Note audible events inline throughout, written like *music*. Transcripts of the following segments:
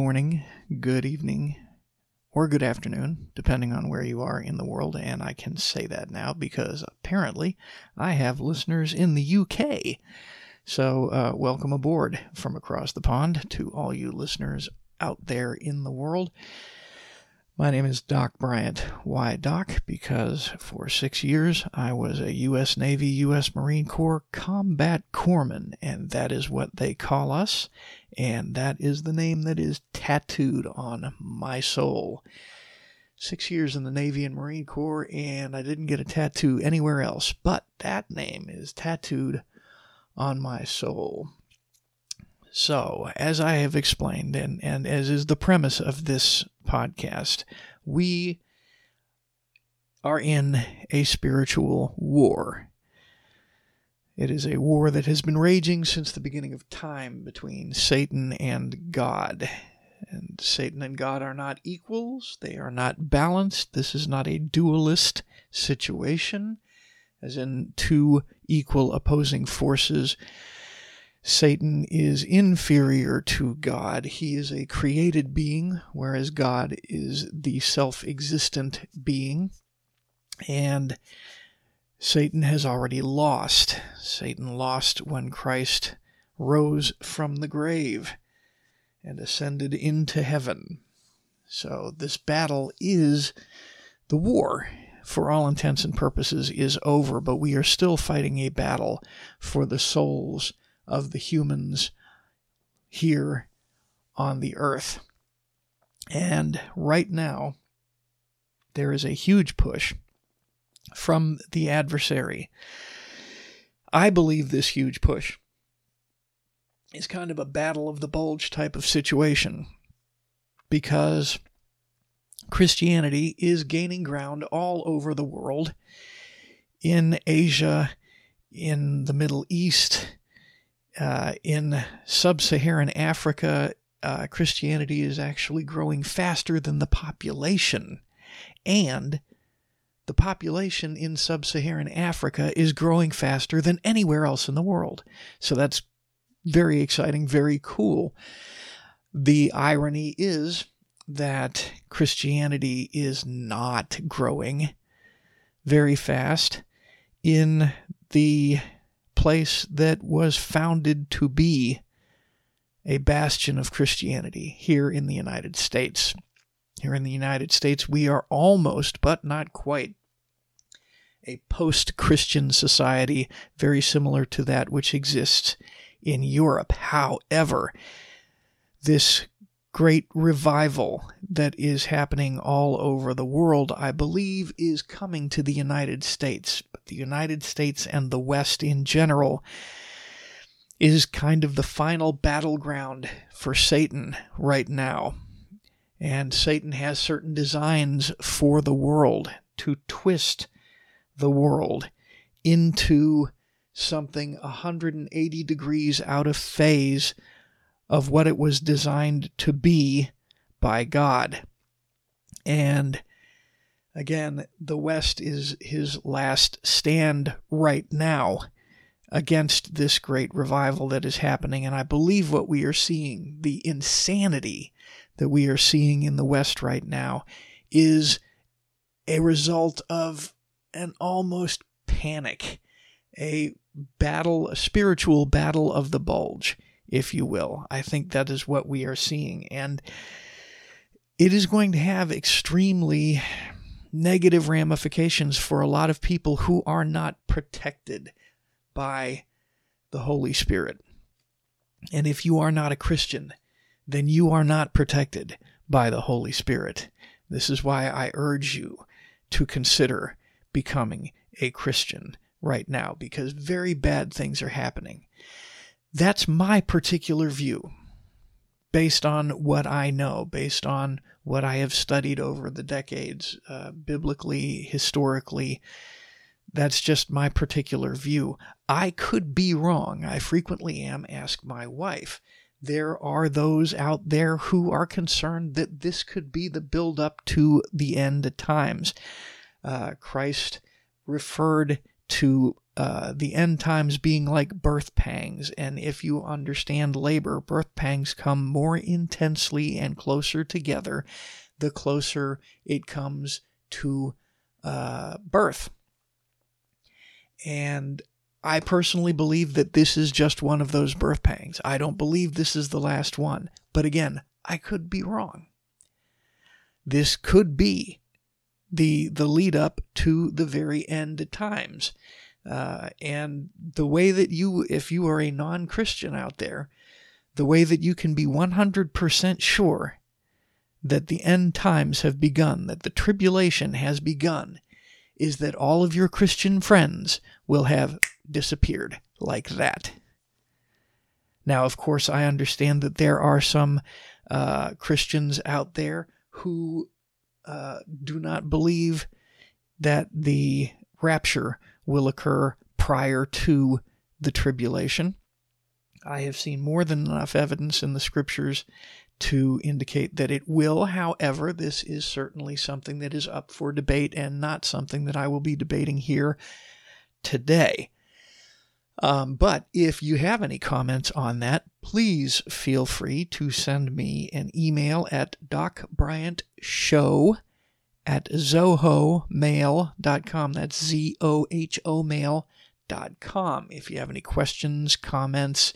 morning, good evening, or good afternoon, depending on where you are in the world. And I can say that now because apparently I have listeners in the UK. So, uh, welcome aboard from across the pond to all you listeners out there in the world. My name is Doc Bryant. Why Doc? Because for six years I was a U.S. Navy, U.S. Marine Corps combat corpsman, and that is what they call us, and that is the name that is tattooed on my soul. Six years in the Navy and Marine Corps, and I didn't get a tattoo anywhere else, but that name is tattooed on my soul. So, as I have explained, and, and as is the premise of this podcast, we are in a spiritual war. It is a war that has been raging since the beginning of time between Satan and God. And Satan and God are not equals, they are not balanced. This is not a dualist situation, as in two equal opposing forces Satan is inferior to God. He is a created being, whereas God is the self existent being. And Satan has already lost. Satan lost when Christ rose from the grave and ascended into heaven. So this battle is the war, for all intents and purposes, is over, but we are still fighting a battle for the souls of the humans here on the earth. And right now, there is a huge push from the adversary. I believe this huge push is kind of a battle of the bulge type of situation because Christianity is gaining ground all over the world in Asia, in the Middle East, uh, in sub Saharan Africa, uh, Christianity is actually growing faster than the population. And the population in sub Saharan Africa is growing faster than anywhere else in the world. So that's very exciting, very cool. The irony is that Christianity is not growing very fast in the place that was founded to be a bastion of Christianity here in the United States. Here in the United States, we are almost, but not quite, a post Christian society very similar to that which exists in Europe. However, this great revival that is happening all over the world, I believe, is coming to the United States. But the United States and the West in general is kind of the final battleground for Satan right now. And Satan has certain designs for the world to twist the world into something 180 degrees out of phase of what it was designed to be by God. And again, the West is his last stand right now against this great revival that is happening. And I believe what we are seeing, the insanity that we are seeing in the West right now, is a result of an almost panic, a battle, a spiritual battle of the bulge if you will. I think that is what we are seeing. And it is going to have extremely negative ramifications for a lot of people who are not protected by the Holy Spirit. And if you are not a Christian, then you are not protected by the Holy Spirit. This is why I urge you to consider becoming a Christian right now because very bad things are happening. That's my particular view based on what I know, based on what I have studied over the decades, uh, biblically, historically. That's just my particular view. I could be wrong. I frequently am. Ask my wife. There are those out there who are concerned that this could be the build up to the end times. Uh, Christ referred to uh, the end times being like birth pangs. And if you understand labor, birth pangs come more intensely and closer together the closer it comes to uh, birth. And I personally believe that this is just one of those birth pangs. I don't believe this is the last one. But again, I could be wrong. This could be the the lead up to the very end times. Uh, and the way that you, if you are a non Christian out there, the way that you can be 100% sure that the end times have begun, that the tribulation has begun, is that all of your Christian friends will have disappeared like that. Now, of course, I understand that there are some uh, Christians out there who uh, do not believe that the rapture will occur prior to the tribulation. I have seen more than enough evidence in the scriptures to indicate that it will. However, this is certainly something that is up for debate and not something that I will be debating here today. Um, but if you have any comments on that, please feel free to send me an email at docbryantshow at zohomail.com. That's Z O H O mail.com. If you have any questions, comments,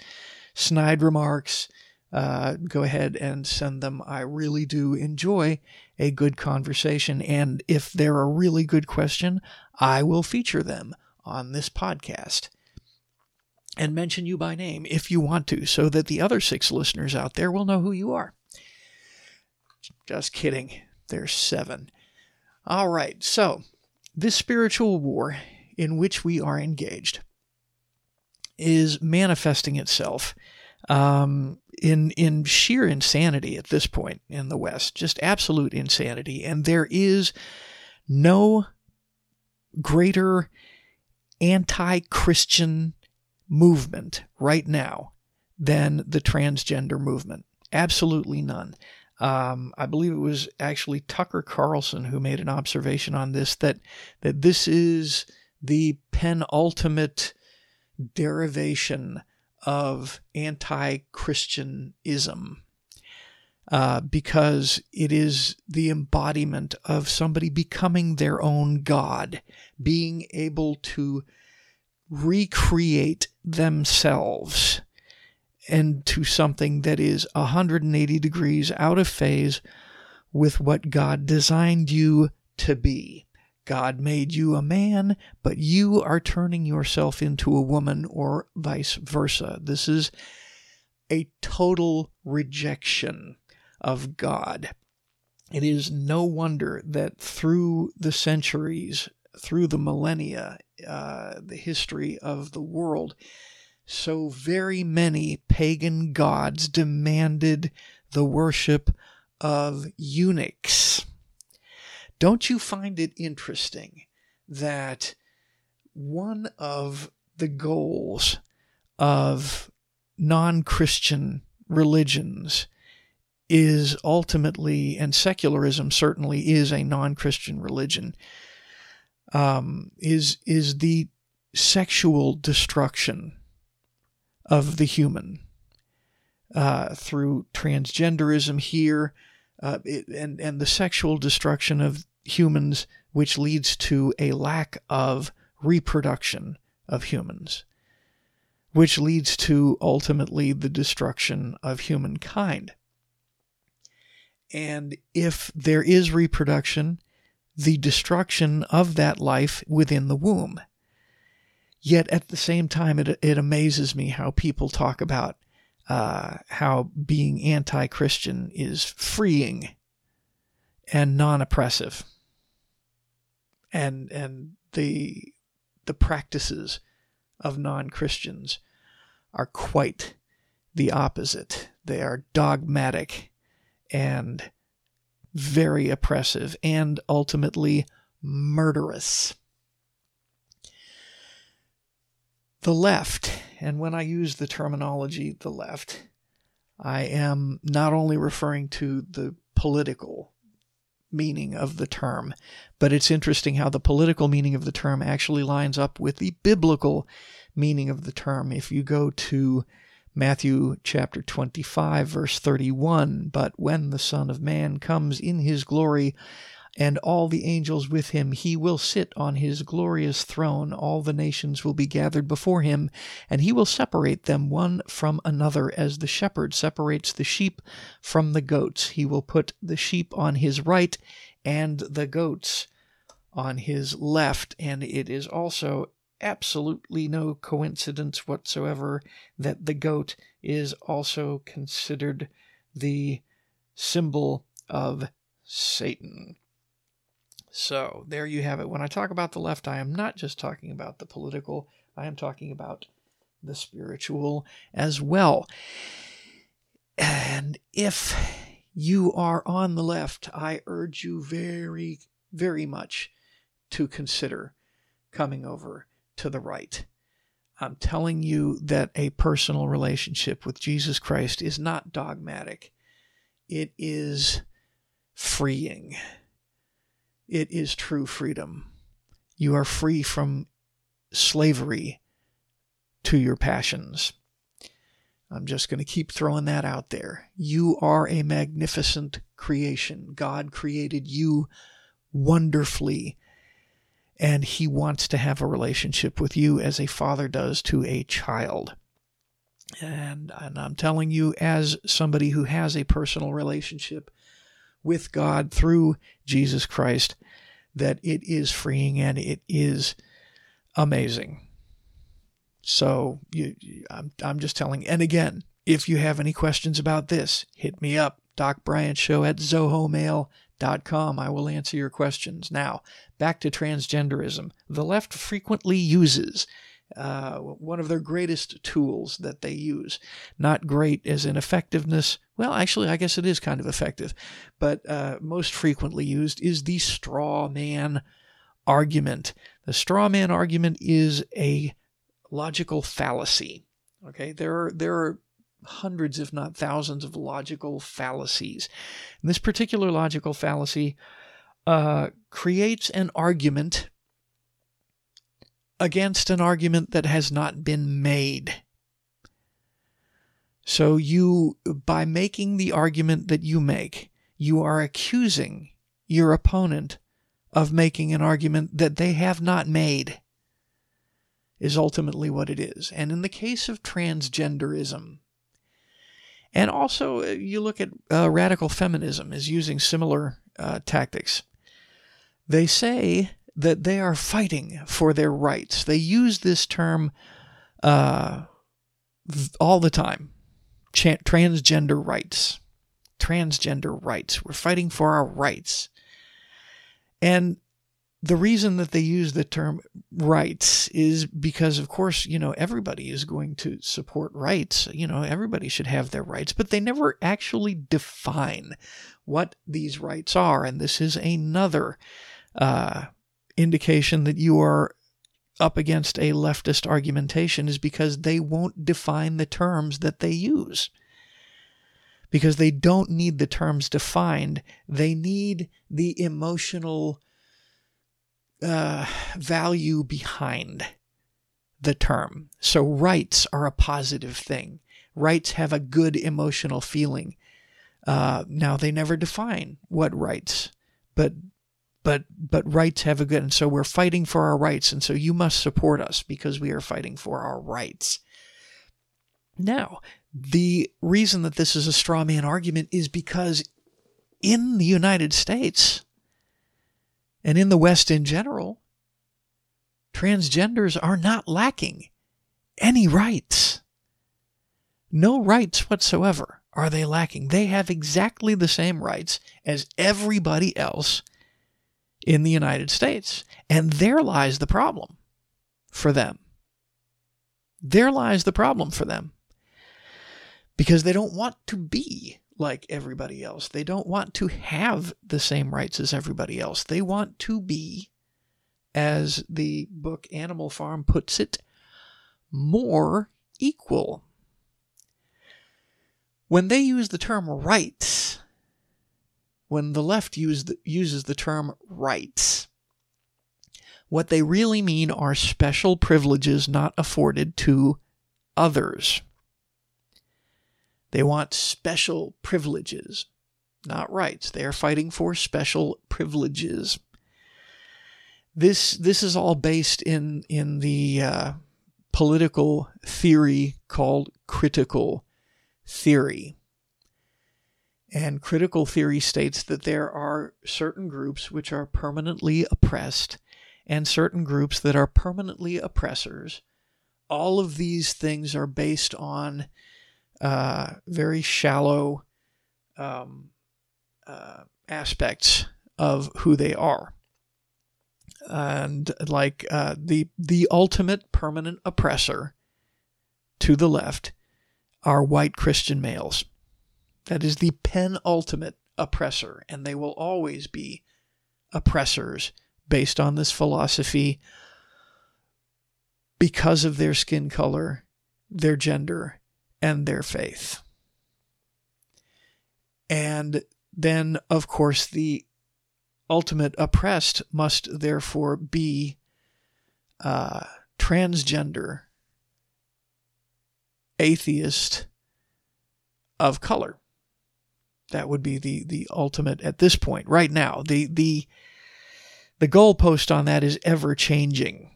snide remarks, uh, go ahead and send them. I really do enjoy a good conversation. And if they're a really good question, I will feature them on this podcast and mention you by name if you want to, so that the other six listeners out there will know who you are. Just kidding. There's seven. All right, so this spiritual war in which we are engaged is manifesting itself um, in in sheer insanity at this point in the West, just absolute insanity, and there is no greater anti-Christian movement right now than the transgender movement. Absolutely none. Um, I believe it was actually Tucker Carlson who made an observation on this that that this is the penultimate derivation of anti-Christianism. Uh, because it is the embodiment of somebody becoming their own God, being able to recreate themselves into something that is 180 degrees out of phase with what God designed you to be. God made you a man, but you are turning yourself into a woman or vice versa. This is a total rejection of God. It is no wonder that through the centuries, through the millennia, uh, the history of the world, so very many pagan gods demanded the worship of eunuchs. Don't you find it interesting that one of the goals of non Christian religions is ultimately, and secularism certainly is a non Christian religion, um, is, is the sexual destruction of the human uh, through transgenderism here uh, it, and, and the sexual destruction of humans, which leads to a lack of reproduction of humans, which leads to ultimately the destruction of humankind. And if there is reproduction, the destruction of that life within the womb. Yet at the same time, it, it amazes me how people talk about uh, how being anti Christian is freeing and non oppressive. And, and the, the practices of non Christians are quite the opposite. They are dogmatic and very oppressive and ultimately murderous. The left, and when I use the terminology the left, I am not only referring to the political meaning of the term, but it's interesting how the political meaning of the term actually lines up with the biblical meaning of the term. If you go to Matthew chapter 25, verse 31, but when the Son of Man comes in his glory, and all the angels with him. He will sit on his glorious throne. All the nations will be gathered before him, and he will separate them one from another, as the shepherd separates the sheep from the goats. He will put the sheep on his right and the goats on his left. And it is also absolutely no coincidence whatsoever that the goat is also considered the symbol of Satan. So there you have it. When I talk about the left, I am not just talking about the political, I am talking about the spiritual as well. And if you are on the left, I urge you very, very much to consider coming over to the right. I'm telling you that a personal relationship with Jesus Christ is not dogmatic, it is freeing it is true freedom. You are free from slavery to your passions. I'm just going to keep throwing that out there. You are a magnificent creation. God created you wonderfully, and He wants to have a relationship with you as a father does to a child. And, and I'm telling you, as somebody who has a personal relationship with God through Jesus Christ, that it is freeing and it is amazing. So you, I'm, I'm just telling. And again, if you have any questions about this, hit me up, Doc Bryant Show at zohomail.com. I will answer your questions. Now, back to transgenderism. The left frequently uses uh, one of their greatest tools that they use. Not great as in effectiveness. Well, actually, I guess it is kind of effective, but uh, most frequently used is the straw man argument. The straw man argument is a logical fallacy. Okay, there are there are hundreds, if not thousands, of logical fallacies. And this particular logical fallacy uh, creates an argument against an argument that has not been made. So you, by making the argument that you make, you are accusing your opponent of making an argument that they have not made, is ultimately what it is. And in the case of transgenderism, and also uh, you look at uh, radical feminism is using similar uh, tactics. They say that they are fighting for their rights. They use this term uh, all the time Ch- transgender rights. Transgender rights. We're fighting for our rights. And the reason that they use the term rights is because, of course, you know, everybody is going to support rights. You know, everybody should have their rights, but they never actually define what these rights are. And this is another uh, indication that you are up against a leftist argumentation is because they won't define the terms that they use. Because they don't need the terms defined, they need the emotional uh, value behind the term. So, rights are a positive thing. Rights have a good emotional feeling. Uh, now, they never define what rights, but but but rights have a good and so we're fighting for our rights and so you must support us because we are fighting for our rights. Now the reason that this is a straw man argument is because in the united states and in the west in general transgenders are not lacking any rights. No rights whatsoever are they lacking. They have exactly the same rights as everybody else in the United States. And there lies the problem for them. There lies the problem for them. Because they don't want to be like everybody else. They don't want to have the same rights as everybody else. They want to be, as the book Animal Farm puts it, more equal. When they use the term rights, when the left the, uses the term rights, what they really mean are special privileges not afforded to others. They want special privileges, not rights. They are fighting for special privileges. This this is all based in in the uh, political theory called critical theory. And critical theory states that there are certain groups which are permanently oppressed and certain groups that are permanently oppressors. All of these things are based on uh, very shallow um, uh, aspects of who they are. And like uh, the the ultimate permanent oppressor to the left are white Christian males. That is the penultimate oppressor, and they will always be oppressors based on this philosophy because of their skin color, their gender, and their faith. And then, of course, the ultimate oppressed must therefore be uh, transgender, atheist of color. That would be the the ultimate at this point. Right now, the the the goalpost on that is ever changing.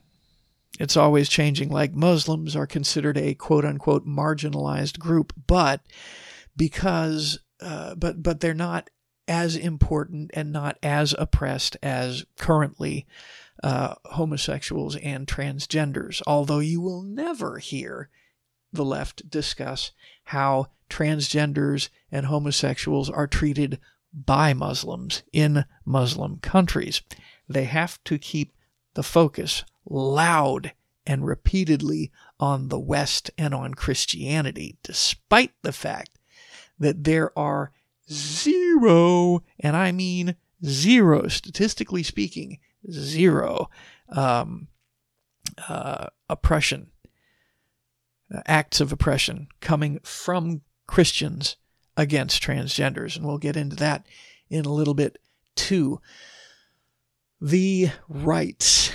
It's always changing. Like Muslims are considered a quote unquote marginalized group, but because uh, but but they're not as important and not as oppressed as currently uh, homosexuals and transgenders. Although you will never hear the left discuss how transgenders and homosexuals are treated by Muslims in Muslim countries. They have to keep the focus loud and repeatedly on the West and on Christianity, despite the fact that there are zero, and I mean zero, statistically speaking, zero um, uh, oppression, Uh, acts of oppression coming from Christians against transgenders. And we'll get into that in a little bit too the rights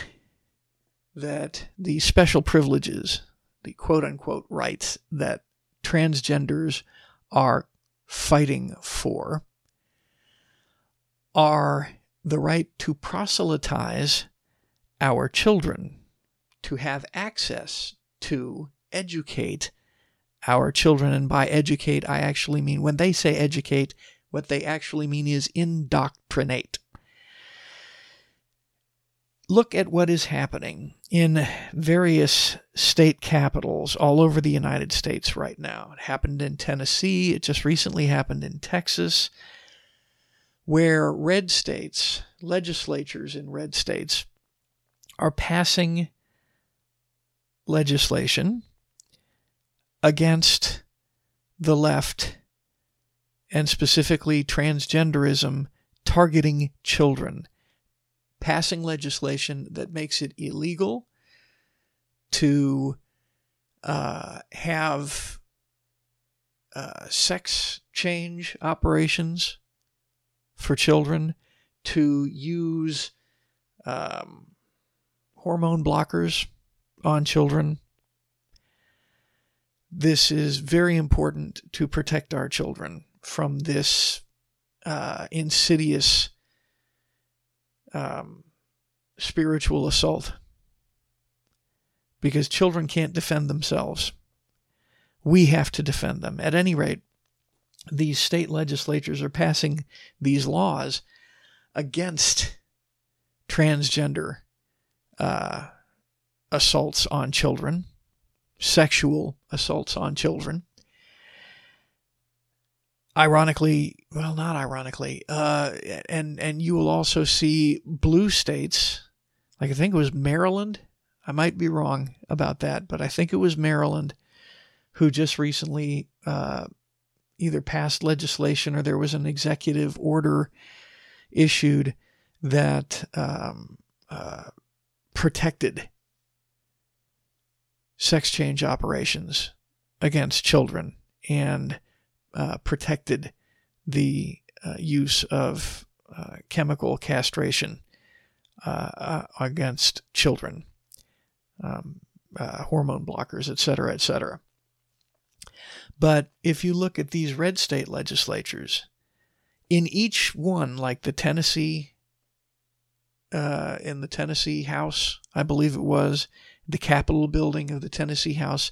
that the special privileges, the quote unquote rights that transgenders are fighting for, are the right to proselytize our children, to have access to educate our children. And by educate, I actually mean when they say educate, what they actually mean is indoctrinate look at what is happening in various state capitals all over the United States right now. It happened in Tennessee, it just recently happened in Texas, where red states, legislatures in red states, are passing legislation against the left and specifically transgenderism targeting children passing legislation that makes it illegal to uh, have uh, sex change operations for children, to use um, hormone blockers on children. This is very important to protect our children from this uh, insidious um, spiritual assault because children can't defend themselves. We have to defend them. At any rate, these state legislatures are passing these laws against transgender uh, assaults on children, sexual assaults on children ironically, well, not ironically, uh, and and you will also see blue states, like I think it was Maryland. I might be wrong about that, but I think it was Maryland who just recently uh, either passed legislation or there was an executive order issued that um, uh, protected sex change operations against children and uh, protected the uh, use of uh, chemical castration uh, uh, against children, um, uh, hormone blockers, et cetera, et cetera. But if you look at these red state legislatures, in each one, like the Tennessee, in the Tennessee House, I believe it was, the Capitol building of the Tennessee House,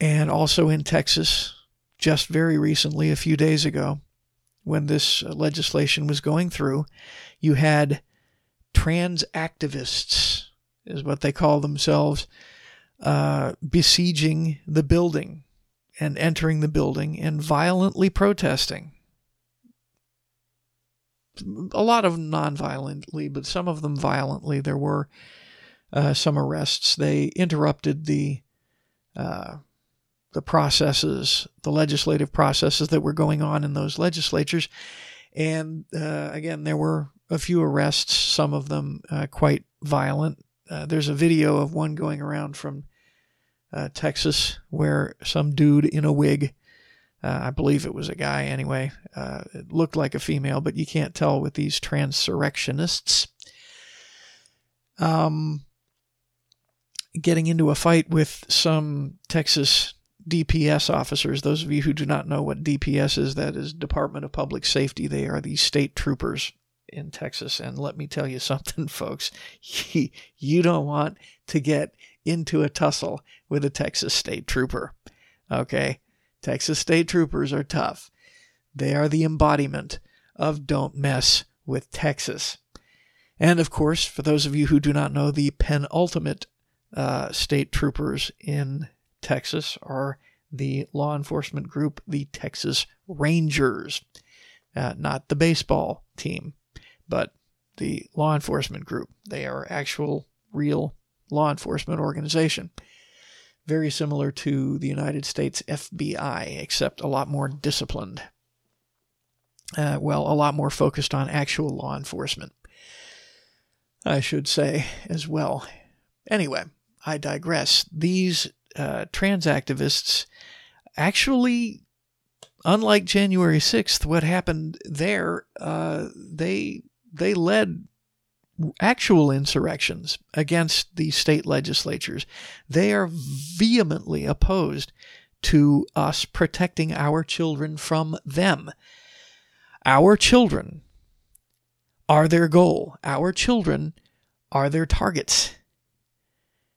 and also in Texas, just very recently, a few days ago, when this legislation was going through, you had trans activists, is what they call themselves, uh, besieging the building and entering the building and violently protesting. A lot of them non-violently, but some of them violently. There were uh, some arrests. They interrupted the uh, the processes, the legislative processes that were going on in those legislatures. And uh, again, there were a few arrests, some of them uh, quite violent. Uh, there's a video of one going around from Texas where some dude in a wig, I believe it was a guy anyway, it looked like a female, but you can't tell with these transurrectionists. Um, getting into a fight with some Texas DPS officers. Those of you who do not know what DPS is, that is Department of Public Safety. They are the state troopers in Texas. And let me tell you *laughs* something, folks. You don't want to get into a tussle with a Texas state trooper. Okay? Texas state troopers are tough. They are the embodiment of don't mess with Texas. And of course, for those of you who do not know, the penultimate uh, state troopers in Texas are the law enforcement group, the Texas Rangers. Uh, not the baseball team, but the law enforcement group. They are actual, real law enforcement organization. Very similar to the United States FBI, except a lot more disciplined. Uh, well, a lot more focused on actual law enforcement, I should say, as well. Anyway, I digress. These uh, trans activists actually, unlike January 6th, what happened there, uh, they they led actual insurrections against the state legislatures. They are vehemently opposed to us protecting our children from them. Our children are their goal. Our children are their targets.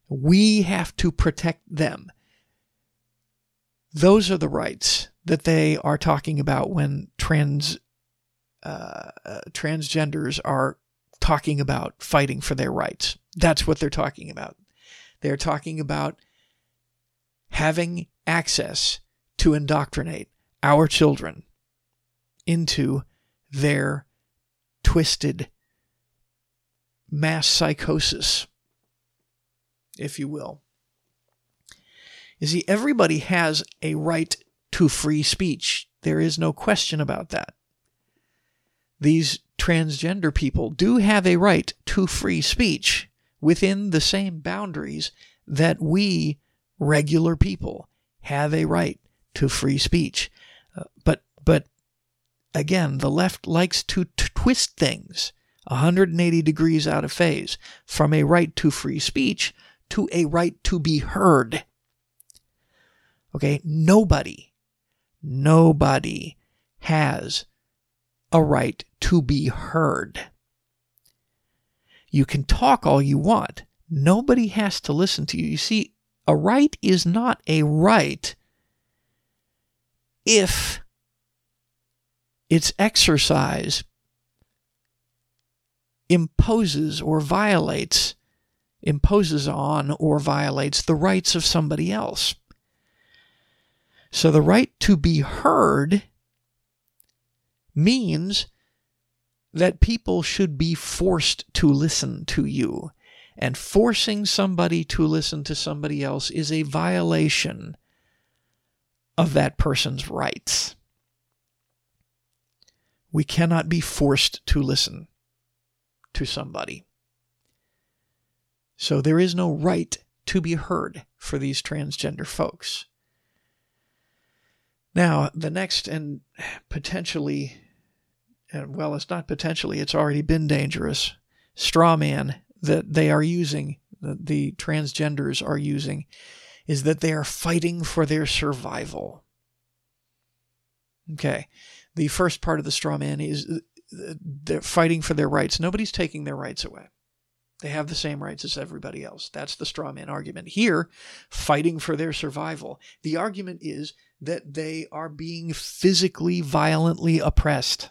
We have to protect them. Those are the rights that they are talking about when trans uh, uh, transgenders are talking about fighting for their rights. That's what they're talking about. They're talking about having access to indoctrinate our children into their twisted mass psychosis, if you will. You see, everybody has a right to free speech. There is no question about that. These transgender people do have a right to free speech within the same boundaries that we regular people have a right to free speech. Uh, but but again, the left likes to t- twist things 180 degrees out of phase from a right to free speech to a right to be heard. Okay, nobody, nobody has a right to be heard. You can talk all you want. Nobody has to listen to you. You see, a right is not a right if its exercise imposes or violates, imposes on or violates the rights of somebody else. So the right to be heard means that people should be forced to listen to you. And forcing somebody to listen to somebody else is a violation of that person's rights. We cannot be forced to listen to somebody. So there is no right to be heard for these transgender folks. Now, the next and potentially, and well, it's not potentially, it's already been dangerous straw man that they are using, that the transgenders are using, is that they are fighting for their survival. Okay. The first part of the straw man is uh, they're fighting for their rights. Nobody's taking their rights away. They have the same rights as everybody else. That's the straw man argument. Here, fighting for their survival. The argument is that they are being physically, violently oppressed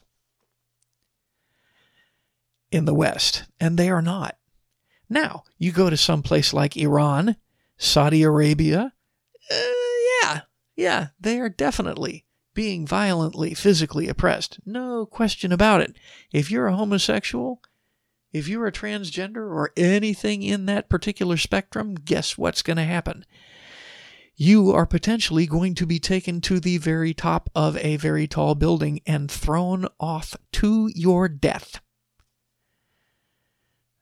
in the West, and they are not. Now, you go to some place like Iran, Saudi Arabia, uh, yeah, yeah, they are definitely being violently, physically oppressed. No question about it. If you're a homosexual, if you're a transgender or anything in that particular spectrum, guess what's going to happen? You are potentially going to be taken to the very top of a very tall building and thrown off to your death.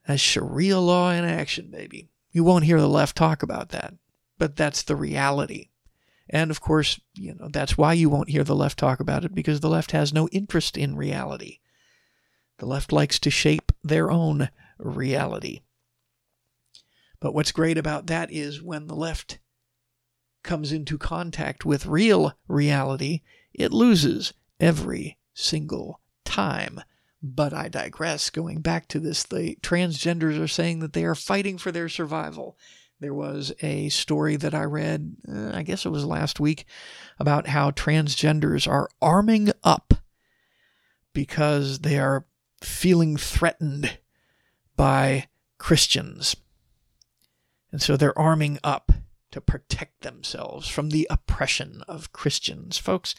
That's Sharia law in action, baby. You won't hear the left talk about that, but that's the reality. And of course, you know, that's why you won't hear the left talk about it because the left has no interest in reality. The left likes to shape their own reality. But what's great about that is when the left comes into contact with real reality, it loses every single time. But I digress. Going back to this, the transgenders are saying that they are fighting for their survival. There was a story that I read, uh, I guess it was last week, about how transgenders are arming up because they are feeling threatened by Christians. And so they're arming up to protect themselves from the oppression of Christians. Folks,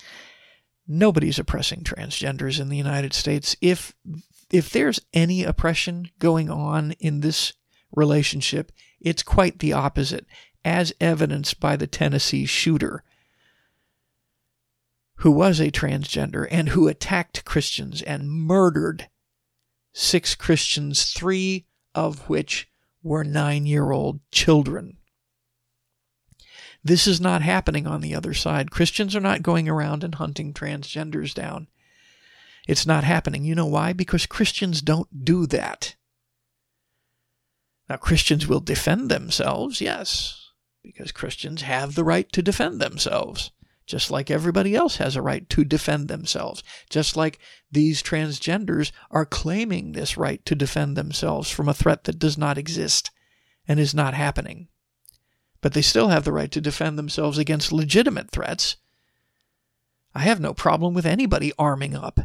nobody's oppressing transgenders in the United States. If if there's any oppression going on in this relationship, it's quite the opposite, as evidenced by the Tennessee shooter who was a transgender and who attacked Christians and murdered six Christians, three of which were nine year old children. This is not happening on the other side. Christians are not going around and hunting transgenders down. It's not happening. You know why? Because Christians don't do that. Now, Christians will defend themselves, yes, because Christians have the right to defend themselves, just like everybody else has a right to defend themselves, just like these transgenders are claiming this right to defend themselves from a threat that does not exist and is not happening. But they still have the right to defend themselves against legitimate threats. I have no problem with anybody arming up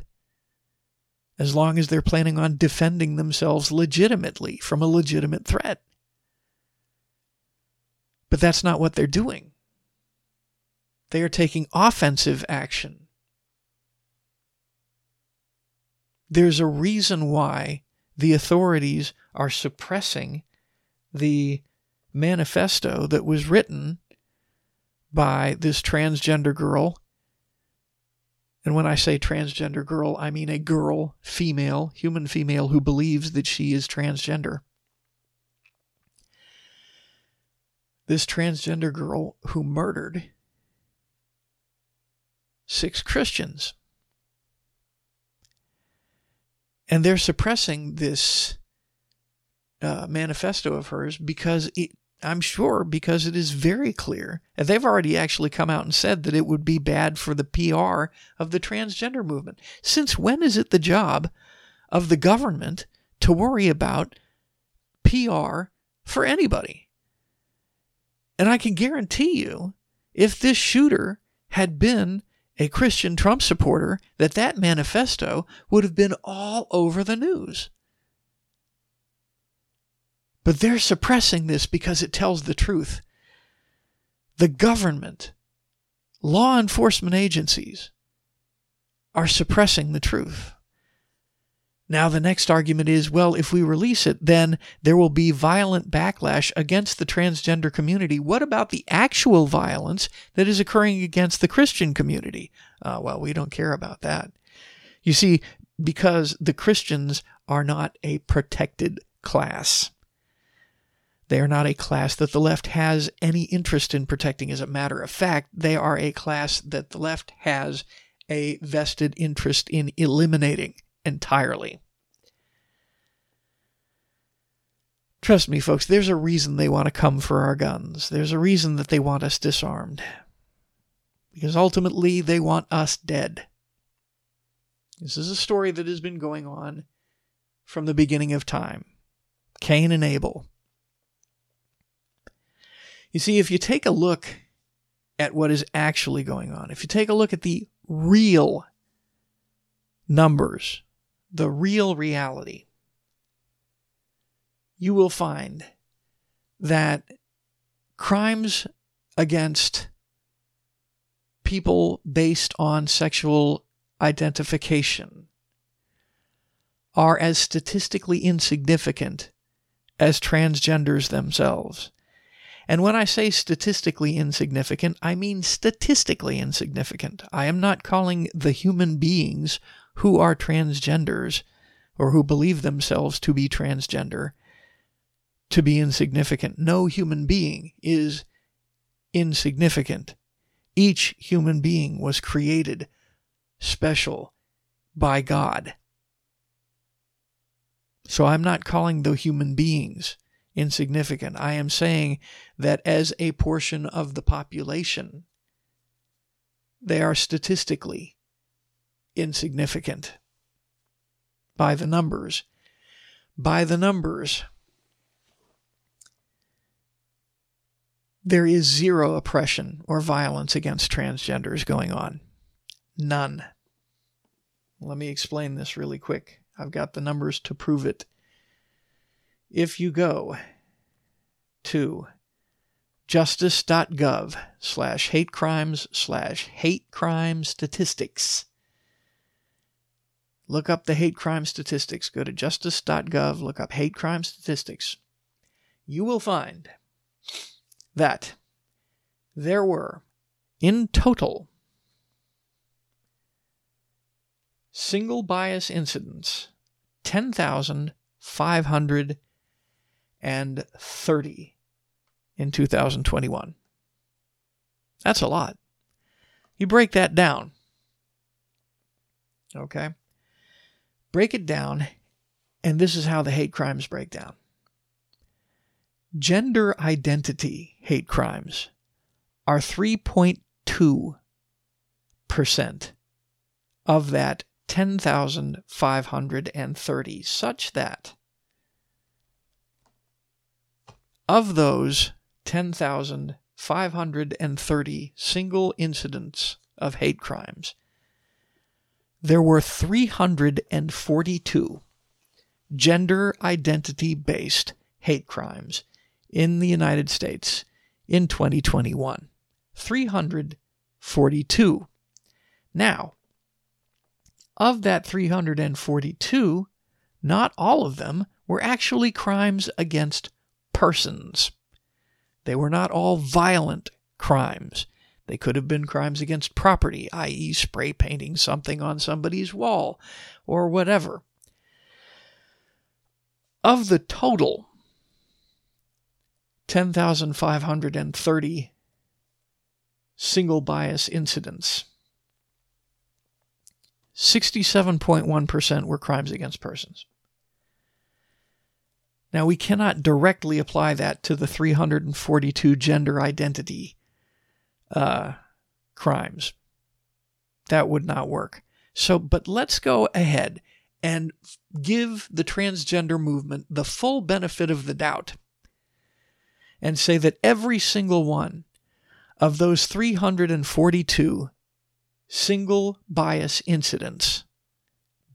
as long as they're planning on defending themselves legitimately from a legitimate threat. But that's not what they're doing. They are taking offensive action. There's a reason why the authorities are suppressing the manifesto that was written by this transgender girl and when I say transgender girl, I mean a girl, female, human female who believes that she is transgender. This transgender girl who murdered six Christians. And they're suppressing this uh, manifesto of hers because it, I'm sure because it is very clear, and they've already actually come out and said that it would be bad for the PR of the transgender movement. Since when is it the job of the government to worry about PR for anybody? And I can guarantee you, if this shooter had been a Christian Trump supporter, that that manifesto would have been all over the news. But they're suppressing this because it tells the truth. The government, law enforcement agencies are suppressing the truth. Now, the next argument is well, if we release it, then there will be violent backlash against the transgender community. What about the actual violence that is occurring against the Christian community? Uh, well, we don't care about that. You see, because the Christians are not a protected class. They are not a class that the left has any interest in protecting. As a matter of fact, they are a class that the left has a vested interest in eliminating entirely. Trust me, folks, there's a reason they want to come for our guns. There's a reason that they want us disarmed. Because ultimately, they want us dead. This is a story that has been going on from the beginning of time Cain and Abel. You see, if you take a look at what is actually going on, if you take a look at the real numbers, the real reality, you will find that crimes against people based on sexual identification are as statistically insignificant as transgenders themselves. And when I say statistically insignificant, I mean statistically insignificant. I am not calling the human beings who are transgenders or who believe themselves to be transgender to be insignificant. No human being is insignificant. Each human being was created special by God. So I'm not calling the human beings insignificant. I am saying that as a portion of the population, they are statistically insignificant by the numbers. By the numbers, there is zero oppression or violence against transgenders going on. None. Let me explain this really quick. I've got the numbers to prove it. If you go to justice.gov slash hate crimes slash hate crime statistics, look up the hate crime statistics. Go to justice.gov, look up hate crime statistics. You will find that there were, in total, single bias incidents 10,530 in 2021. That's a lot. You break that down. Okay? Break it down, and this is how the hate crimes break down. Gender identity hate crimes are 3.2% of that 10,530, such that of those 10,530 single incidents of hate crimes, there were 342 gender identity based hate crimes in the United States in 2021. 342. Now, of that 342, not all of them were actually crimes against persons. They were not all violent crimes. They could have been crimes against property, i.e., spray painting something on somebody's wall or whatever. Of the total 10,530 single bias incidents. 67.1% were crimes against persons. Now, we cannot directly apply that to the 342 gender identity uh, crimes. That would not work. So, but let's go ahead and give the transgender movement the full benefit of the doubt and say that every single one of those 342 single bias incidents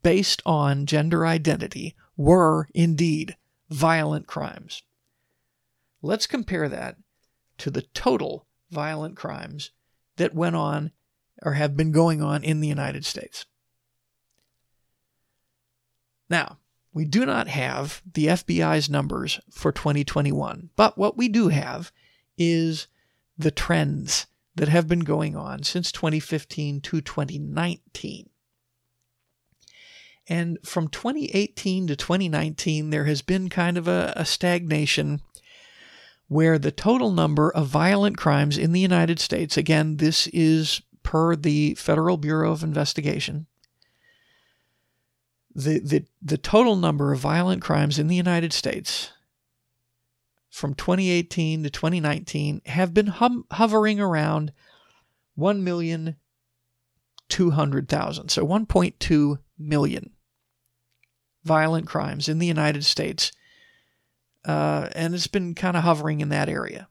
based on gender identity were indeed violent crimes. Let's compare that to the total violent crimes that went on or have been going on in the United States. Now, we do not have the FBI's numbers for 2021, but what we do have is the trends that have been going on since 2015 to 2019. And from 2018 to 2019, there has been kind of a, a stagnation where the total number of violent crimes in the United States, again, this is per the Federal Bureau of Investigation, the, the, the total number of violent crimes in the United States from 2018 to 2019 have been hum- hovering around 1,200,000. So 1.2 million violent crimes in the United States. Uh, and it's been kind of hovering in that area.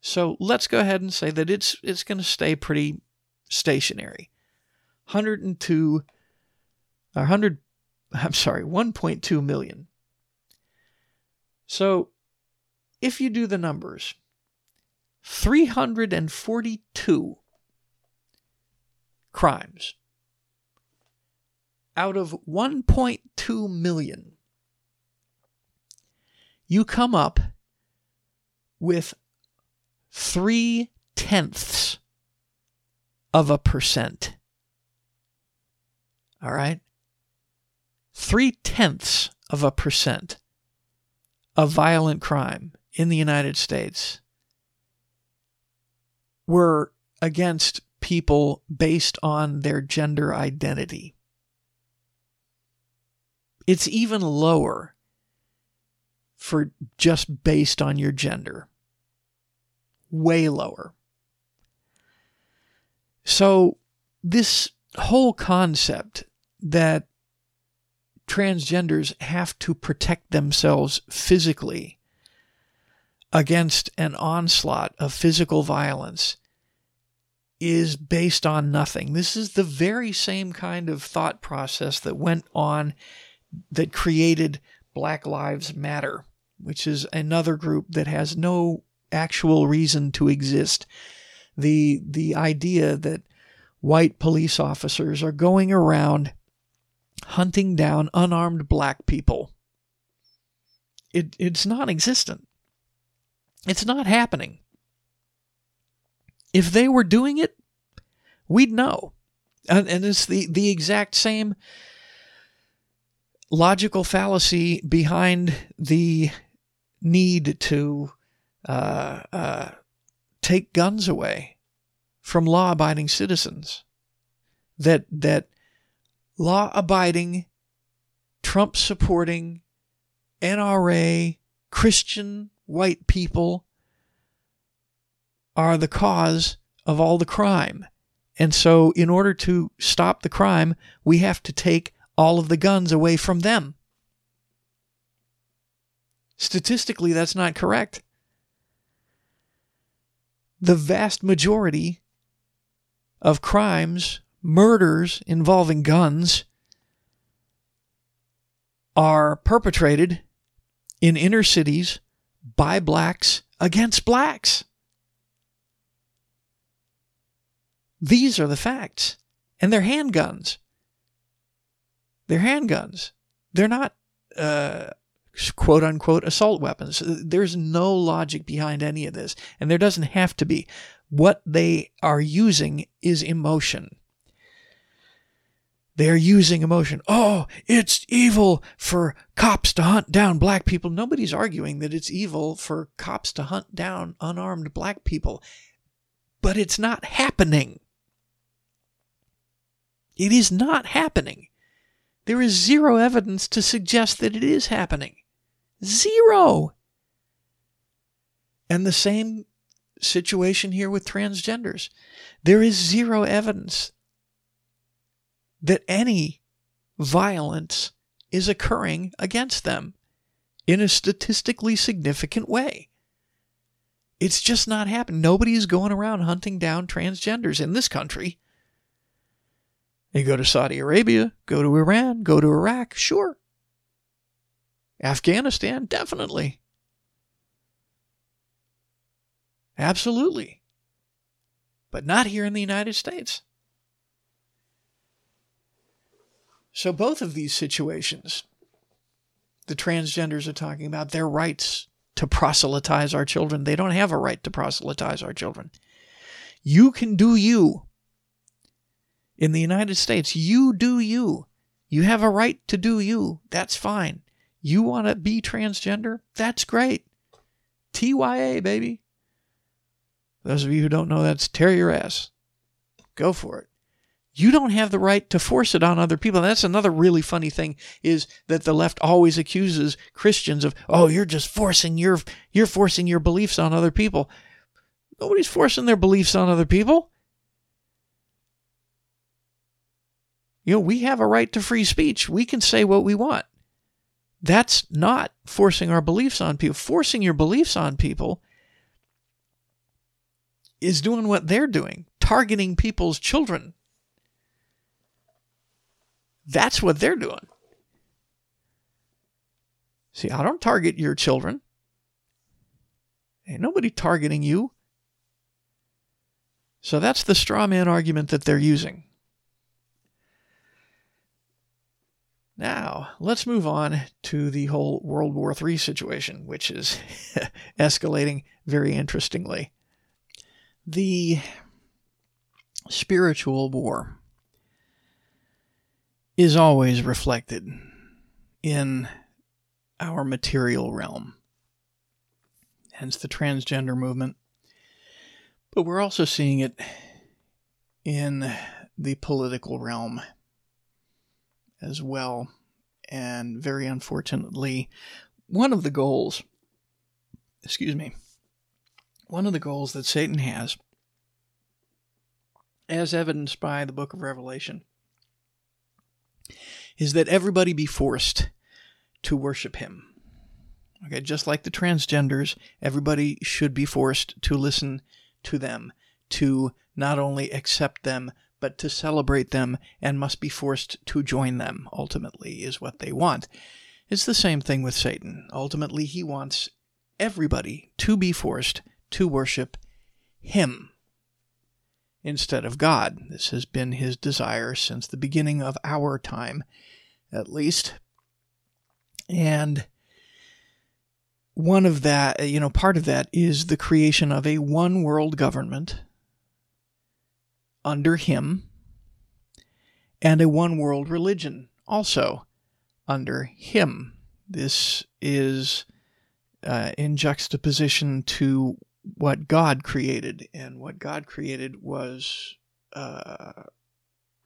So let's go ahead and say that it's it's going to stay pretty stationary. 102 100 I'm sorry, 1.2 million. So if you do the numbers, 342 crimes out of 1.2 million, you come up with three tenths of a percent. All right? Three tenths of a percent of violent crime in the United States were against people based on their gender identity. It's even lower for just based on your gender. Way lower. So, this whole concept that transgenders have to protect themselves physically against an onslaught of physical violence is based on nothing. This is the very same kind of thought process that went on that created Black Lives Matter, which is another group that has no actual reason to exist. The the idea that white police officers are going around hunting down unarmed black people. It, it's non existent. It's not happening. If they were doing it, we'd know. And, and it's the, the exact same logical fallacy behind the need to uh, uh, take guns away from law abiding citizens. That, that law abiding, Trump supporting, NRA, Christian white people are the cause of all the crime. And so, in order to stop the crime, we have to take all of the guns away from them. Statistically, that's not correct. The vast majority of crimes, murders involving guns, are perpetrated in inner cities by blacks against blacks. These are the facts. And they're handguns. They're handguns. They're not uh, quote unquote assault weapons. There's no logic behind any of this, and there doesn't have to be. What they are using is emotion. They're using emotion. Oh, it's evil for cops to hunt down black people. Nobody's arguing that it's evil for cops to hunt down unarmed black people, but it's not happening. It is not happening. There is zero evidence to suggest that it is happening. Zero. And the same situation here with transgenders. There is zero evidence that any violence is occurring against them in a statistically significant way. It's just not happening. Nobody is going around hunting down transgenders in this country. You go to Saudi Arabia, go to Iran, go to Iraq, sure. Afghanistan, definitely. Absolutely. But not here in the United States. So, both of these situations, the transgenders are talking about their rights to proselytize our children. They don't have a right to proselytize our children. You can do you. In the United States, you do you. You have a right to do you. That's fine. You want to be transgender? That's great. TYA, baby. Those of you who don't know, that's tear your ass. Go for it. You don't have the right to force it on other people. And That's another really funny thing is that the left always accuses Christians of, "Oh, you're just forcing your you're forcing your beliefs on other people." Nobody's forcing their beliefs on other people. You know, we have a right to free speech. We can say what we want. That's not forcing our beliefs on people. Forcing your beliefs on people is doing what they're doing, targeting people's children. That's what they're doing. See, I don't target your children. Ain't nobody targeting you. So that's the straw man argument that they're using. Now, let's move on to the whole World War III situation, which is *laughs* escalating very interestingly. The spiritual war is always reflected in our material realm, hence the transgender movement. But we're also seeing it in the political realm as well. And very unfortunately, one of the goals, excuse me, one of the goals that Satan has, as evidenced by the book of Revelation, is that everybody be forced to worship him. Okay, just like the transgenders, everybody should be forced to listen to them, to not only accept them, but to celebrate them and must be forced to join them, ultimately, is what they want. It's the same thing with Satan. Ultimately, he wants everybody to be forced to worship him instead of God. This has been his desire since the beginning of our time, at least. And one of that, you know, part of that is the creation of a one world government under him, and a one world religion also under him. This is uh, in juxtaposition to what God created, and what God created was uh,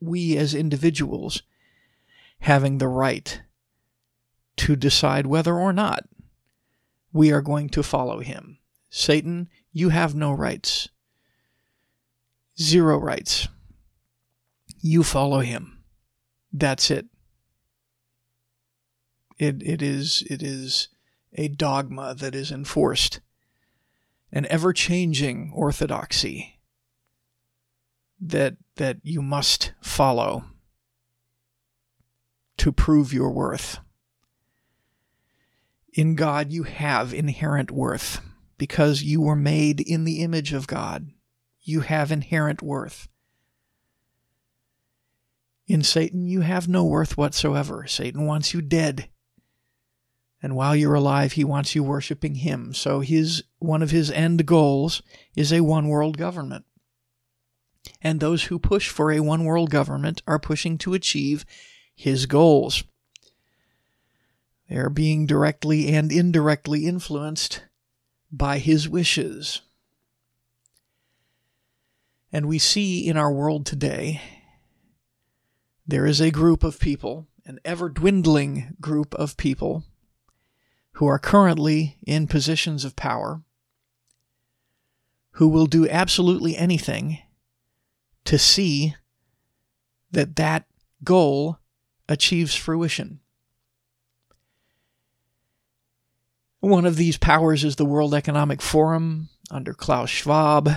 we as individuals having the right to decide whether or not we are going to follow him. Satan, you have no rights zero rights. You follow him. That's it. It it is it is a dogma that is enforced, an ever-changing orthodoxy that that you must follow to prove your worth. In God you have inherent worth because you were made in the image of God you have inherent worth. In Satan, you have no worth whatsoever. Satan wants you dead. And while you're alive, he wants you worshiping him. So his one of his end goals is a one world government. And those who push for a one world government are pushing to achieve his goals. They're being directly and indirectly influenced by his wishes. And we see in our world today, there is a group of people, an ever dwindling group of people, who are currently in positions of power, who will do absolutely anything to see that that goal achieves fruition. One of these powers is the World Economic Forum under Klaus Schwab.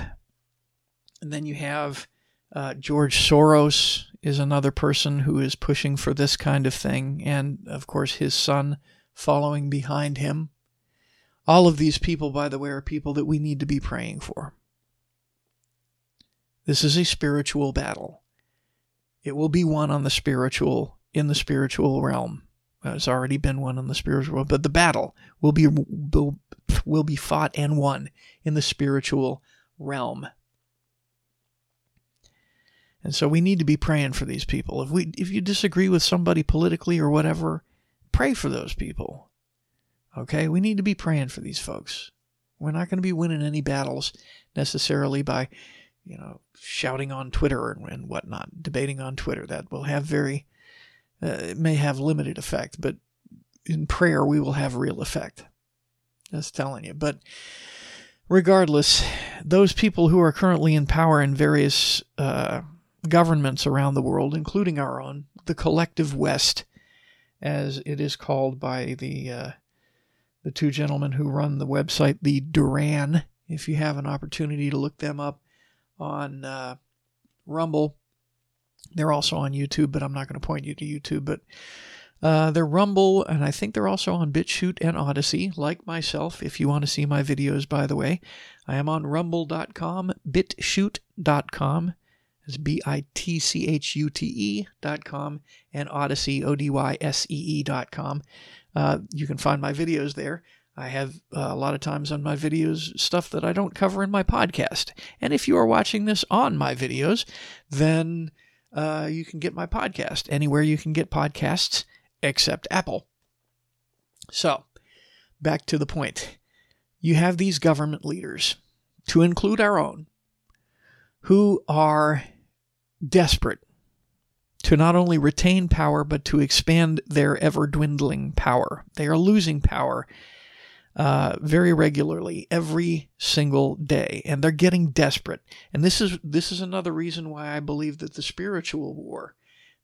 And then you have uh, George Soros is another person who is pushing for this kind of thing, and of course his son following behind him. All of these people, by the way, are people that we need to be praying for. This is a spiritual battle. It will be won on the spiritual in the spiritual realm. It's already been won on the spiritual, realm, but the battle will be will, will be fought and won in the spiritual realm. And so we need to be praying for these people. If we if you disagree with somebody politically or whatever, pray for those people. Okay? We need to be praying for these folks. We're not going to be winning any battles necessarily by, you know, shouting on Twitter and, and whatnot, debating on Twitter. That will have very, uh, it may have limited effect, but in prayer we will have real effect. Just telling you. But regardless, those people who are currently in power in various uh, governments around the world, including our own, the collective West, as it is called by the uh, the two gentlemen who run the website, the Duran. If you have an opportunity to look them up on uh, Rumble, they're also on YouTube, but I'm not going to point you to YouTube. But uh, they're Rumble, and I think they're also on BitChute and Odysee, like myself. If you want to see my videos, by the way, I am on Rumble.com, BitChute.com. It's B I T C H U T E dot com and Odysee, O D Y S E E dot com. Uh, you can find my videos there. I have uh, a lot of times on my videos stuff that I don't cover in my podcast. And if you are watching this on my videos, then uh, you can get my podcast anywhere you can get podcasts except Apple. So, back to the point. You have these government leaders, to include our own, who are desperate to not only retain power, but to expand their ever dwindling power. They are losing power uh, very regularly every single day, and they're getting desperate. And this is this is another reason why I believe that the spiritual war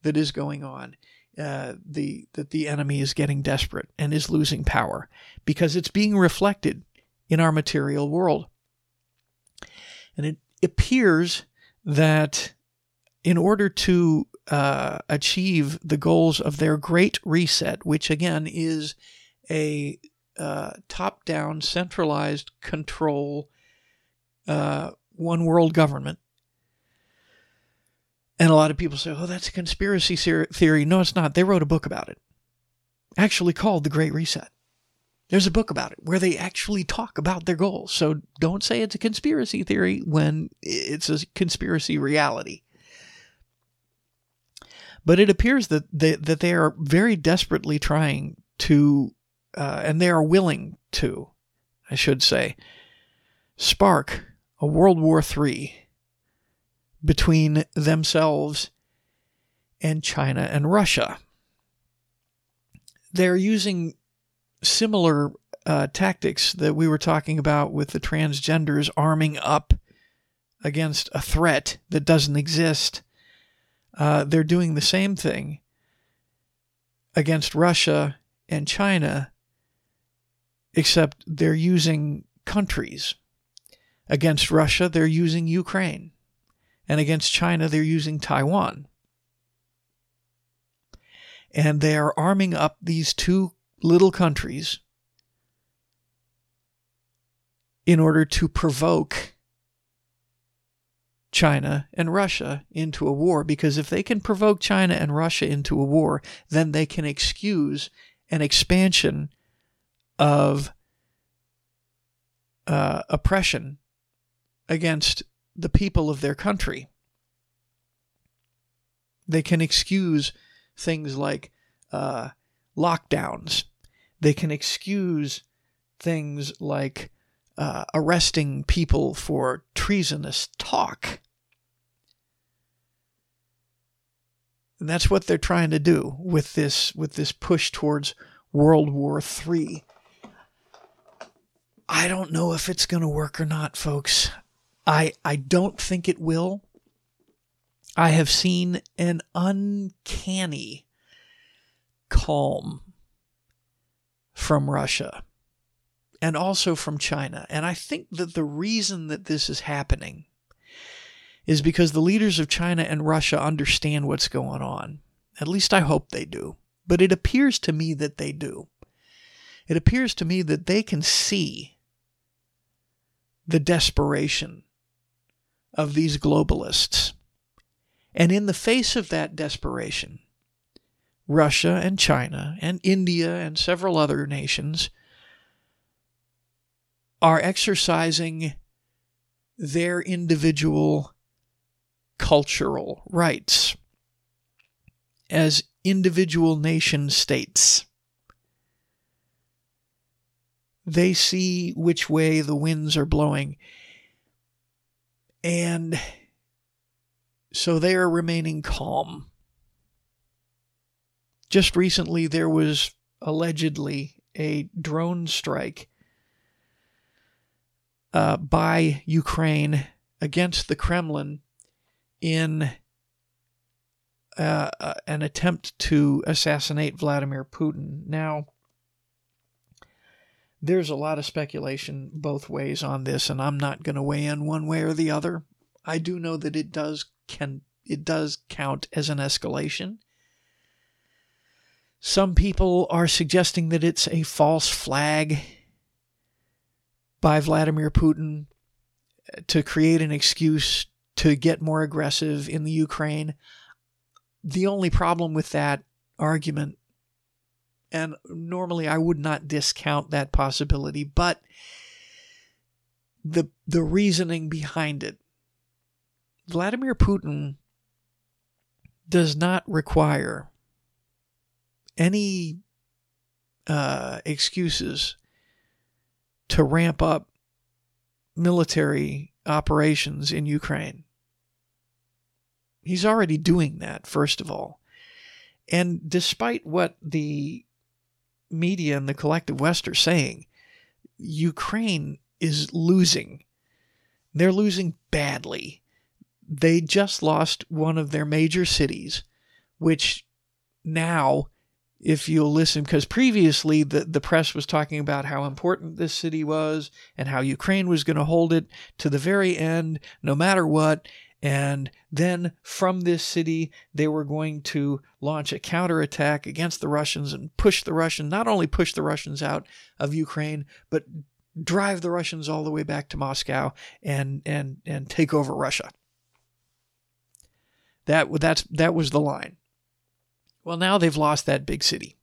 that is going on, uh, the that the enemy is getting desperate and is losing power because it's being reflected in our material world, and it appears that in order to uh, achieve the goals of their great reset, which again is a uh, top down, centralized control, uh, one world government. And a lot of people say, oh, that's a conspiracy theory. No, it's not. They wrote a book about it, actually called The Great Reset. There's a book about it where they actually talk about their goals. So don't say it's a conspiracy theory when it's a conspiracy reality. But it appears that they, that they are very desperately trying to, uh, and they are willing to, I should say, spark a World War III between themselves and China and Russia. They're using similar uh, tactics that we were talking about with the transgenders arming up against a threat that doesn't exist uh, they're doing the same thing against Russia and China, except they're using countries. Against Russia, they're using Ukraine. And against China, they're using Taiwan. And they are arming up these two little countries in order to provoke China and Russia into a war because if they can provoke China and Russia into a war, then they can excuse an expansion of uh, oppression against the people of their country. They can excuse things like uh, lockdowns. They can excuse things like uh, arresting people for treasonous talk. And that's what they're trying to do with this with this push towards World War III. I don't know if it's going to work or not, folks. I I don't think it will. I have seen an uncanny calm from Russia and also from China. And I think that the reason that this is happening is because the leaders of China and Russia understand what's going on. At least I hope they do. But it appears to me that they do. It appears to me that they can see the desperation of these globalists. And in the face of that desperation, Russia and China and India and several other nations are exercising their individual cultural rights as individual nation states. They see which way the winds are blowing. And so they are remaining calm. Just recently, there was allegedly a drone strike uh, by Ukraine against the Kremlin in uh, uh, an attempt to assassinate Vladimir Putin. Now, there's a lot of speculation both ways on this, and I'm not going to weigh in one way or the other. I do know that it does can it does count as an escalation. Some people are suggesting that it's a false flag by Vladimir Putin to create an excuse to get more aggressive in the Ukraine. The only problem with that argument, and normally I would not discount that possibility, but the the reasoning behind it. Vladimir Putin does not require any uh, excuses to ramp up military operations in Ukraine. He's already doing that, first of all. And despite what the media and the collective West are saying, Ukraine is losing. They're losing badly. They just lost one of their major cities, which now if you'll listen, because previously the, the press was talking about how important this city was and how Ukraine was going to hold it to the very end, no matter what. And then from this city, they were going to launch a counterattack against the Russians and push the Russians, not only push the Russians out of Ukraine, but drive the Russians all the way back to Moscow and and and take over Russia. That that's that was the line. Well, now they've lost that big city.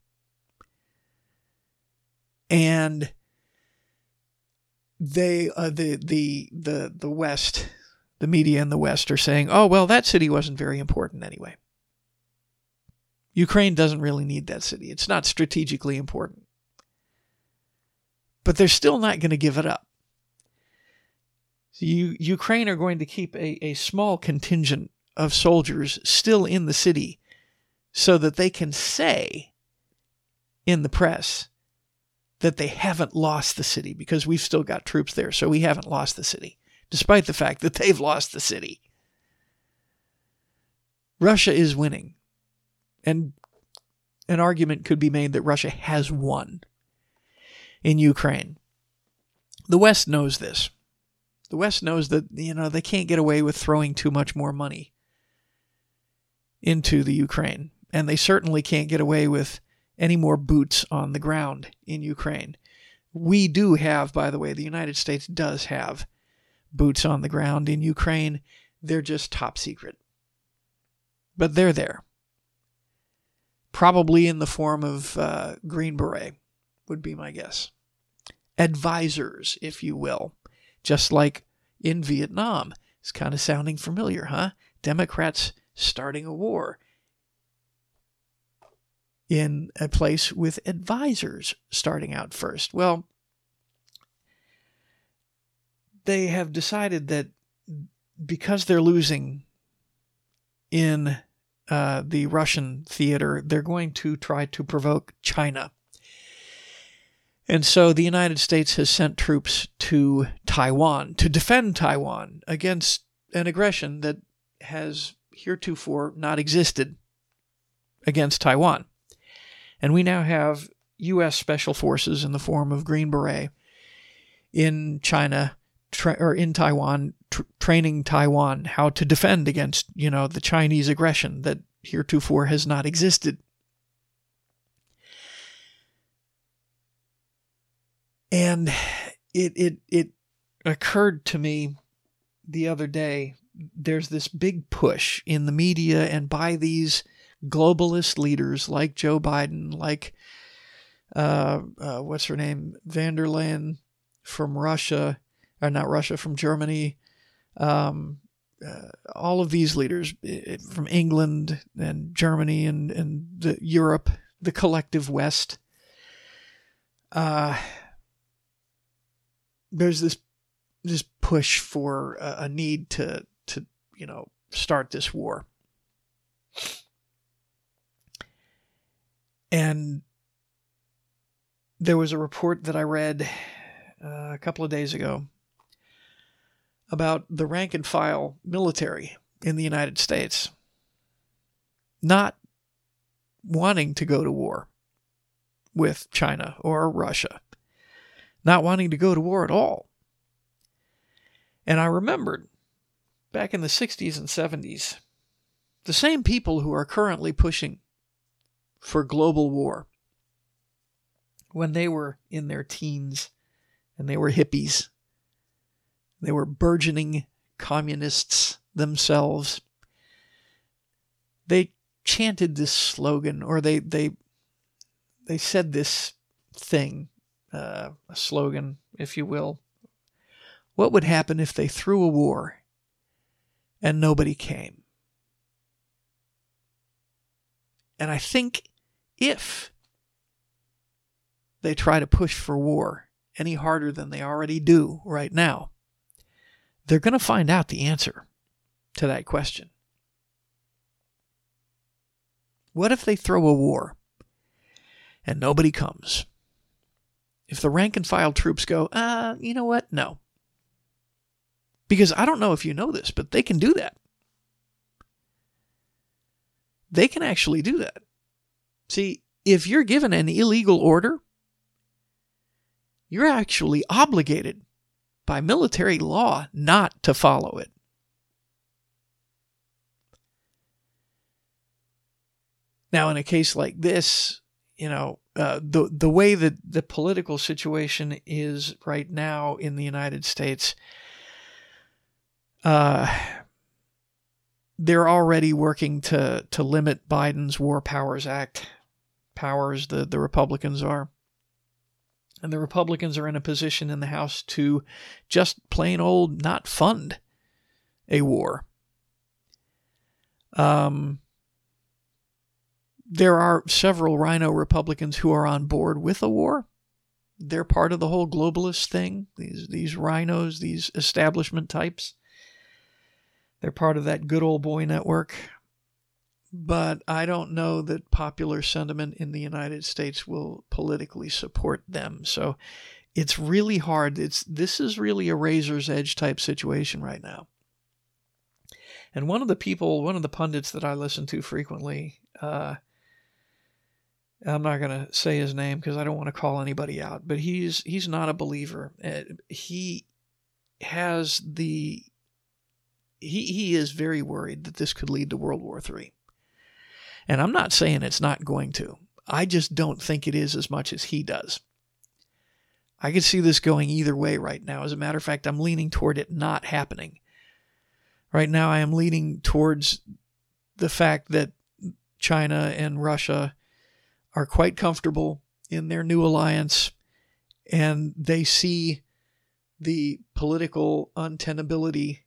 And they uh, the the the the West, the media in the West are saying, "Oh, well, that city wasn't very important anyway." Ukraine doesn't really need that city. It's not strategically important. But they're still not going to give it up. So you, Ukraine are going to keep a, a small contingent of soldiers still in the city so that they can say in the press that they haven't lost the city because we've still got troops there, so we haven't lost the city, despite the fact that they've lost the city. Russia is winning. And an argument could be made that Russia has won in Ukraine. The West knows this. The West knows that, you know, they can't get away with throwing too much more money into the Ukraine and they certainly can't get away with any more boots on the ground in Ukraine. We do have, by the way, the United States does have boots on the ground in Ukraine. They're just top secret. But they're there. Probably in the form of uh, Green Beret, would be my guess. Advisors, if you will. Just like in Vietnam. It's kind of sounding familiar, huh? Democrats starting a war in a place with advisors starting out first. Well, they have decided that because they're losing in uh, the Russian theater, they're going to try to provoke China. And so the United States has sent troops to Taiwan to defend Taiwan against an aggression that has heretofore not existed against Taiwan. And we now have U.S. special forces in the form of Green Beret in China tra- or in Taiwan, tr- training Taiwan how to defend against, you know, the Chinese aggression that heretofore has not existed. And it it it occurred to me the other day there's this big push in the media and by these globalist leaders like Joe Biden, like uh, uh, what's her name, van der Leyen from Russia, or not Russia, from Germany, um, uh, all of these leaders from England and Germany and, and the Europe, the collective West, uh, there's this this push for a, a need to to you know start this war. And there was a report that I read uh, a couple of days ago about the rank and file military in the United States not wanting to go to war with China or Russia, not wanting to go to war at all. And I remembered back in the 60s and 70s, the same people who are currently pushing for global war, when they were in their teens and they were hippies, they were burgeoning communists themselves, they chanted this slogan or they, they, they said this thing, uh, a slogan, if you will. What would happen if they threw a war and nobody came? And I think if they try to push for war any harder than they already do right now, they're going to find out the answer to that question. What if they throw a war and nobody comes? If the rank and file troops go, uh, you know what? No. Because I don't know if you know this, but they can do that. They can actually do that. See, if you're given an illegal order, you're actually obligated by military law not to follow it. Now, in a case like this, you know, uh, the the way that the political situation is right now in the United States, uh, they're already working to to limit Biden's War Powers Act powers. The the Republicans are, and the Republicans are in a position in the House to just plain old not fund a war. Um, there are several RINO Republicans who are on board with a war. They're part of the whole globalist thing. These these RINOs, these establishment types. They're part of that good old boy network. But I don't know that popular sentiment in the United States will politically support them. So it's really hard. It's this is really a razor's edge type situation right now. And one of the people, one of the pundits that I listen to frequently, uh, I'm not going to say his name because I don't want to call anybody out, but he's he's not a believer. Uh, he has the he he is very worried that this could lead to World War III. And I'm not saying it's not going to. I just don't think it is as much as he does. I could see this going either way right now. As a matter of fact, I'm leaning toward it not happening. Right now, I am leaning towards the fact that China and Russia are quite comfortable in their new alliance and they see the political untenability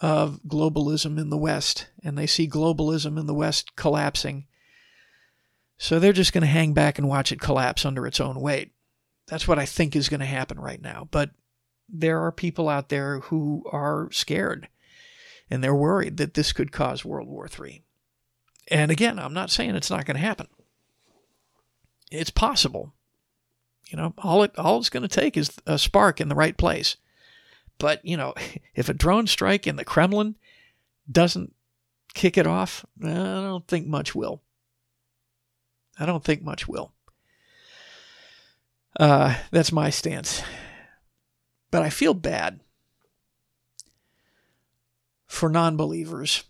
of globalism in the West and they see globalism in the West collapsing. So they're just going to hang back and watch it collapse under its own weight. That's what I think is going to happen right now. But there are people out there who are scared and they're worried that this could cause World War III. And again, I'm not saying it's not going to happen it's possible. You know, all it all it's going to take is a spark in the right place. But you know, *laughs* if a drone strike in the Kremlin doesn't kick it off, I don't think much will. I don't think much will. Uh, that's my stance. But I feel bad for non believers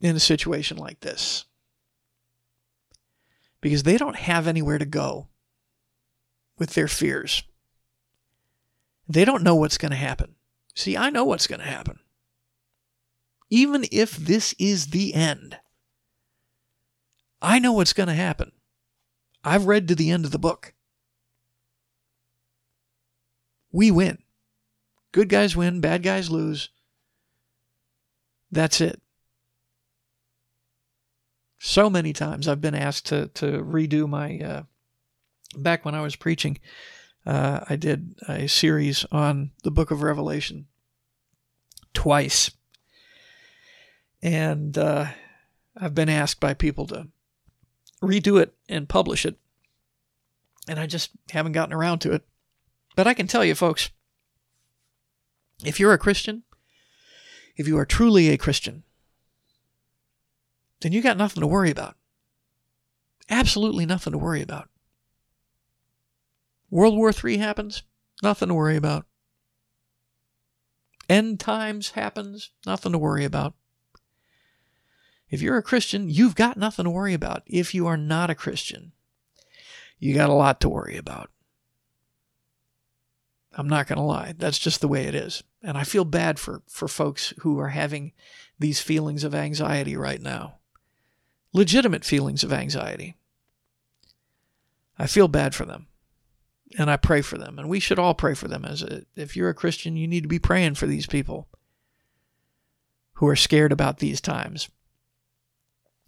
in a situation like this because they don't have anywhere to go with their fears. They don't know what's going to happen. See, I know what's going to happen. Even if this is the end, I know what's going to happen. I've read to the end of the book. We win. Good guys win, bad guys lose. That's it so many times I've been asked to to redo my uh, back when I was preaching. Uh, I did a series on the book of Revelation twice. And uh, I've been asked by people to redo it and publish it. And I just haven't gotten around to it. But I can tell you, folks, if you're a Christian, if you are truly a Christian, then you got nothing to worry about. Absolutely nothing to worry about. World War III happens, nothing to worry about. End times happens, nothing to worry about. If you're a Christian, you've got nothing to worry about. If you are not a Christian, you got a lot to worry about. I'm not going to lie. That's just the way it is. And I feel bad for, for folks who are having these feelings of anxiety right now. Legitimate feelings of anxiety. I feel bad for them. And I pray for them. And we should all pray for them. As a, if you're a Christian, you need to be praying for these people who are scared about these times.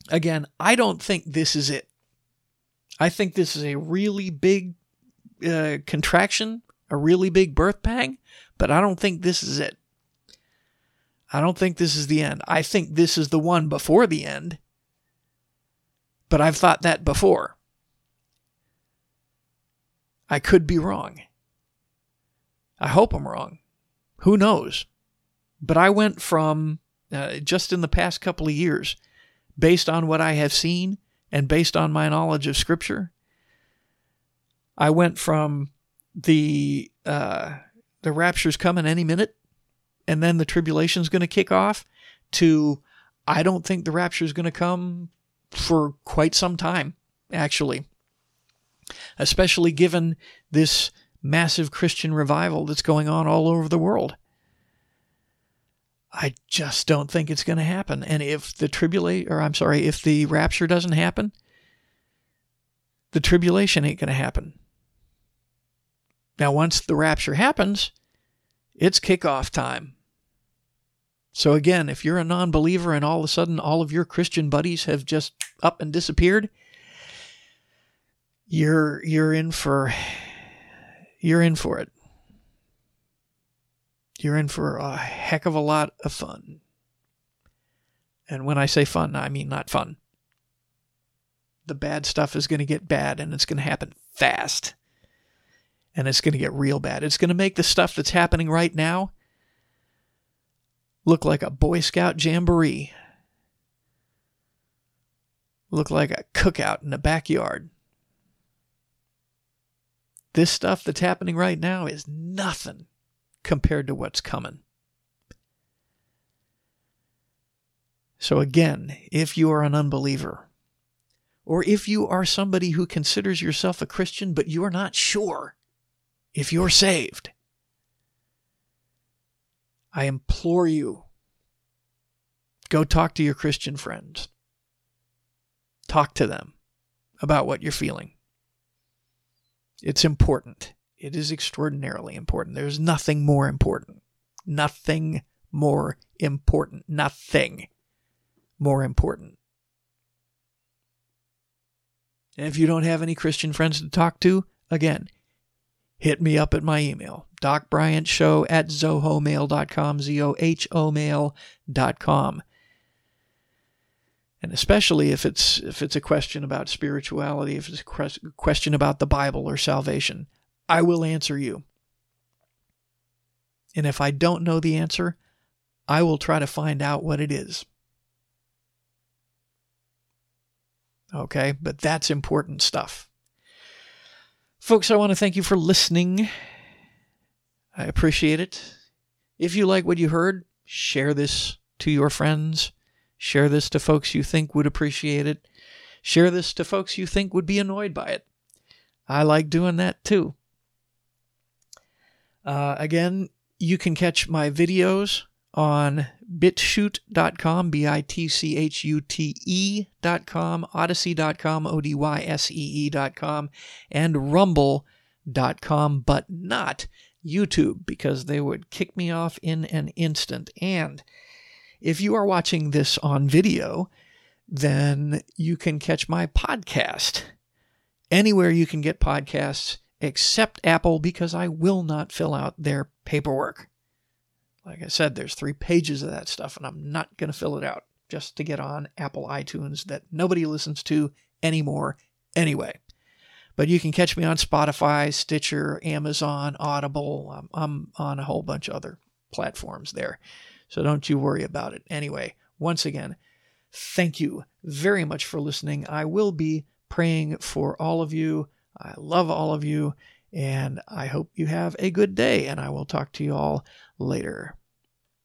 Again, I don't think this is it. I think this is a really big uh, contraction a really big birth pang, but I don't think this is it. I don't think this is the end. I think this is the one before the end. But I've thought that before. I could be wrong. I hope I'm wrong. Who knows? But I went from uh, just in the past couple of years, based on what I have seen and based on my knowledge of Scripture, I went from the uh, the rapture's coming any minute, and then the tribulation's going to kick off. To I don't think the rapture's going to come for quite some time, actually. Especially given this massive Christian revival that's going on all over the world. I just don't think it's going to happen. And if the tribulation, or I'm sorry, if the rapture doesn't happen, the tribulation ain't going to happen. Now, once the rapture happens, it's kickoff time. So, again, if you're a non believer and all of a sudden all of your Christian buddies have just up and disappeared, you're you're in for you're in for it. You're in for a heck of a lot of fun. And when I say fun, I mean not fun. The bad stuff is going to get bad and it's going to happen fast and it's going to get real bad. It's going to make the stuff that's happening right now look like a Boy Scout jamboree, look like a cookout in the backyard. This stuff that's happening right now is nothing compared to what's coming. So, again, if you are an unbeliever, or if you are somebody who considers yourself a Christian but you are not sure, if you're saved, I implore you go talk to your Christian friends. Talk to them about what you're feeling. It's important. It is extraordinarily important. There's nothing more important. Nothing more important. Nothing more important. And if you don't have any Christian friends to talk to, again, hit me up at my email, docbryantshow at zohomail.com, Z-O-H-O mail.com. And especially if it's if it's a question about spirituality, if it's a question about the Bible or salvation, I will answer you. And if I don't know the answer, I will try to find out what it is. Okay, but that's important stuff. Folks, I want to thank you for listening. I appreciate it. If you like what you heard, share this to your friends. Share this to folks you think would appreciate it. Share this to folks you think would be annoyed by it. I like doing that too. Uh, again, you can catch my videos on bitchute.com, B I T C H U T E.com, odysee.com, O D Y S E E.com, and rumble.com, but not YouTube because they would kick me off in an instant. And if you are watching this on video, then you can catch my podcast anywhere you can get podcasts except Apple because I will not fill out their paperwork. Like I said, there's three pages of that stuff, and I'm not going to fill it out just to get on Apple iTunes that nobody listens to anymore anyway. But you can catch me on Spotify, Stitcher, Amazon, Audible. I'm, I'm on a whole bunch of other platforms there. So don't you worry about it. Anyway, once again, thank you very much for listening. I will be praying for all of you. I love all of you, and I hope you have a good day, and I will talk to you all later.